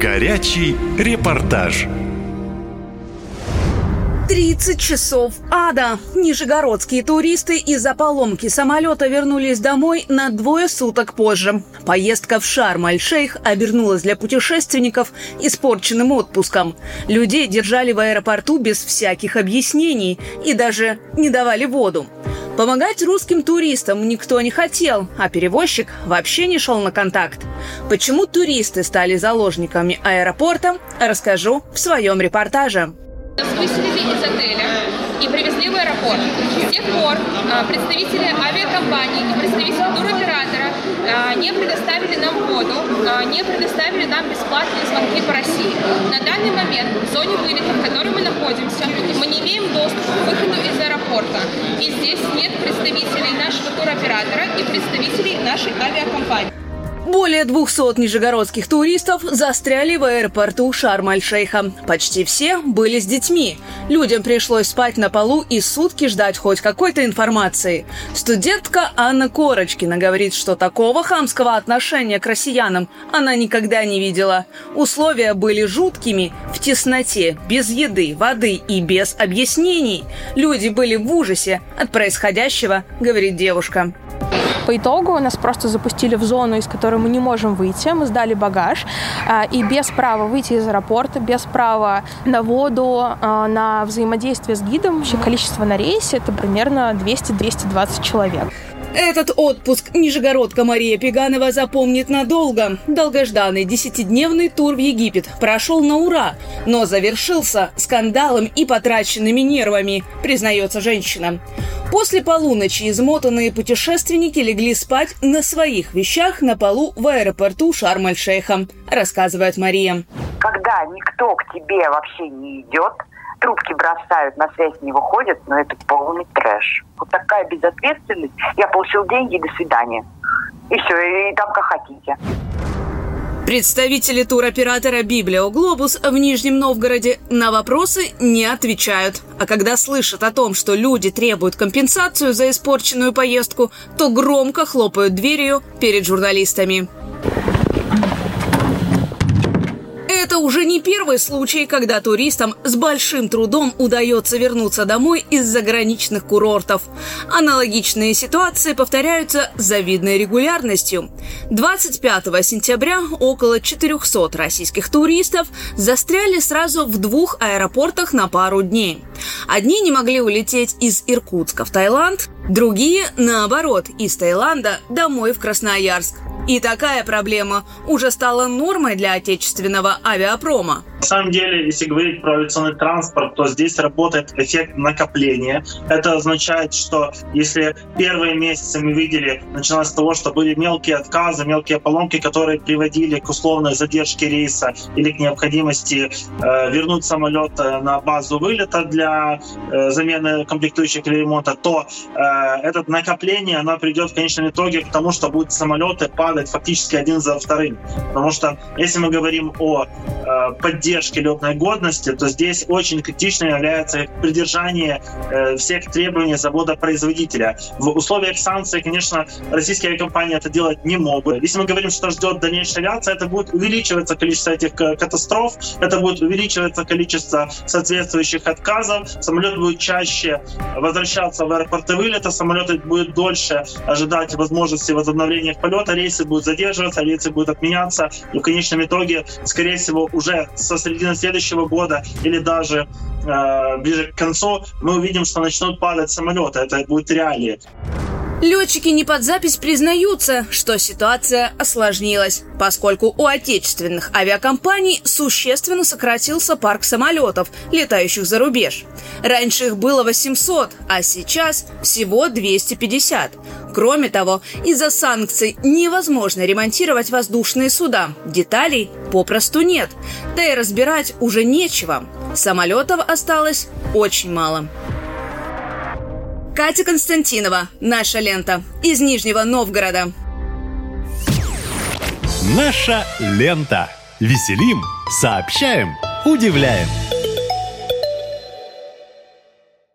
Горячий репортаж. 30 часов ада. Нижегородские туристы из-за поломки самолета вернулись домой на двое суток позже. Поездка в Шарм-аль-Шейх обернулась для путешественников испорченным отпуском. Людей держали в аэропорту без всяких объяснений и даже не давали воду. Помогать русским туристам никто не хотел, а перевозчик вообще не шел на контакт. Почему туристы стали заложниками аэропорта, расскажу в своем репортаже. Выселили из отеля и привезли в аэропорт. С тех пор а, представители авиакомпании и представители туроператора а, не предоставили нам воду, а, не предоставили нам бесплатные звонки по России. На данный момент в зоне вылета, в которой мы находимся, мы не имеем доступа к выходу из аэропорта. И здесь нет представителей нашего туроператора и представителей нашей авиакомпании. Более 200 нижегородских туристов застряли в аэропорту Шарм-аль-Шейха. Почти все были с детьми. Людям пришлось спать на полу и сутки ждать хоть какой-то информации. Студентка Анна Корочкина говорит, что такого хамского отношения к россиянам она никогда не видела. Условия были жуткими, в тесноте, без еды, воды и без объяснений. Люди были в ужасе от происходящего, говорит девушка. По итогу нас просто запустили в зону, из которой мы не можем выйти. Мы сдали багаж. А, и без права выйти из аэропорта, без права на воду, а, на взаимодействие с гидом, вообще количество на рейсе это примерно 200-220 человек. Этот отпуск Нижегородка Мария Пеганова запомнит надолго. Долгожданный десятидневный тур в Египет прошел на ура, но завершился скандалом и потраченными нервами, признается женщина. После полуночи измотанные путешественники легли спать на своих вещах на полу в аэропорту Шарм-эль-Шейха, рассказывает Мария. Когда никто к тебе вообще не идет, трубки бросают, на связь не выходят, но это полный трэш. Вот такая безответственность. Я получил деньги, до свидания. И все, и там как хотите. Представители туроператора «Библио Глобус» в Нижнем Новгороде на вопросы не отвечают. А когда слышат о том, что люди требуют компенсацию за испорченную поездку, то громко хлопают дверью перед журналистами. Это уже не первый случай, когда туристам с большим трудом удается вернуться домой из заграничных курортов. Аналогичные ситуации повторяются с завидной регулярностью. 25 сентября около 400 российских туристов застряли сразу в двух аэропортах на пару дней. Одни не могли улететь из Иркутска в Таиланд, другие, наоборот, из Таиланда домой в Красноярск. И такая проблема уже стала нормой для отечественного авиапрома. На самом деле, если говорить про авиационный транспорт, то здесь работает эффект накопления. Это означает, что если первые месяцы мы видели, начиная с того, что были мелкие отказы, мелкие поломки, которые приводили к условной задержке рейса или к необходимости э, вернуть самолет э, на базу вылета для э, замены комплектующих или ремонта, то э, это накопление, оно придет в конечном итоге к тому, что будут самолеты падать фактически один за вторым. Потому что если мы говорим о э, поддержке поддержки летной годности, то здесь очень критично является придержание э, всех требований завода-производителя. В условиях санкций, конечно, российские авиакомпании это делать не могут. Если мы говорим, что ждет дальнейшая авиация, это будет увеличиваться количество этих катастроф, это будет увеличиваться количество соответствующих отказов, самолет будет чаще возвращаться в аэропорты вылета, самолеты будет дольше ожидать возможности возобновления полета, рейсы будут задерживаться, рейсы будут отменяться, и в конечном итоге, скорее всего, уже со середины следующего года или даже э, ближе к концу мы увидим, что начнут падать самолеты. Это будет реалии. Летчики не под запись признаются, что ситуация осложнилась, поскольку у отечественных авиакомпаний существенно сократился парк самолетов, летающих за рубеж. Раньше их было 800, а сейчас всего 250. Кроме того, из-за санкций невозможно ремонтировать воздушные суда. Деталей попросту нет. Да и разбирать уже нечего. Самолетов осталось очень мало. Катя Константинова, наша лента, из Нижнего Новгорода. Наша лента. Веселим, сообщаем, удивляем.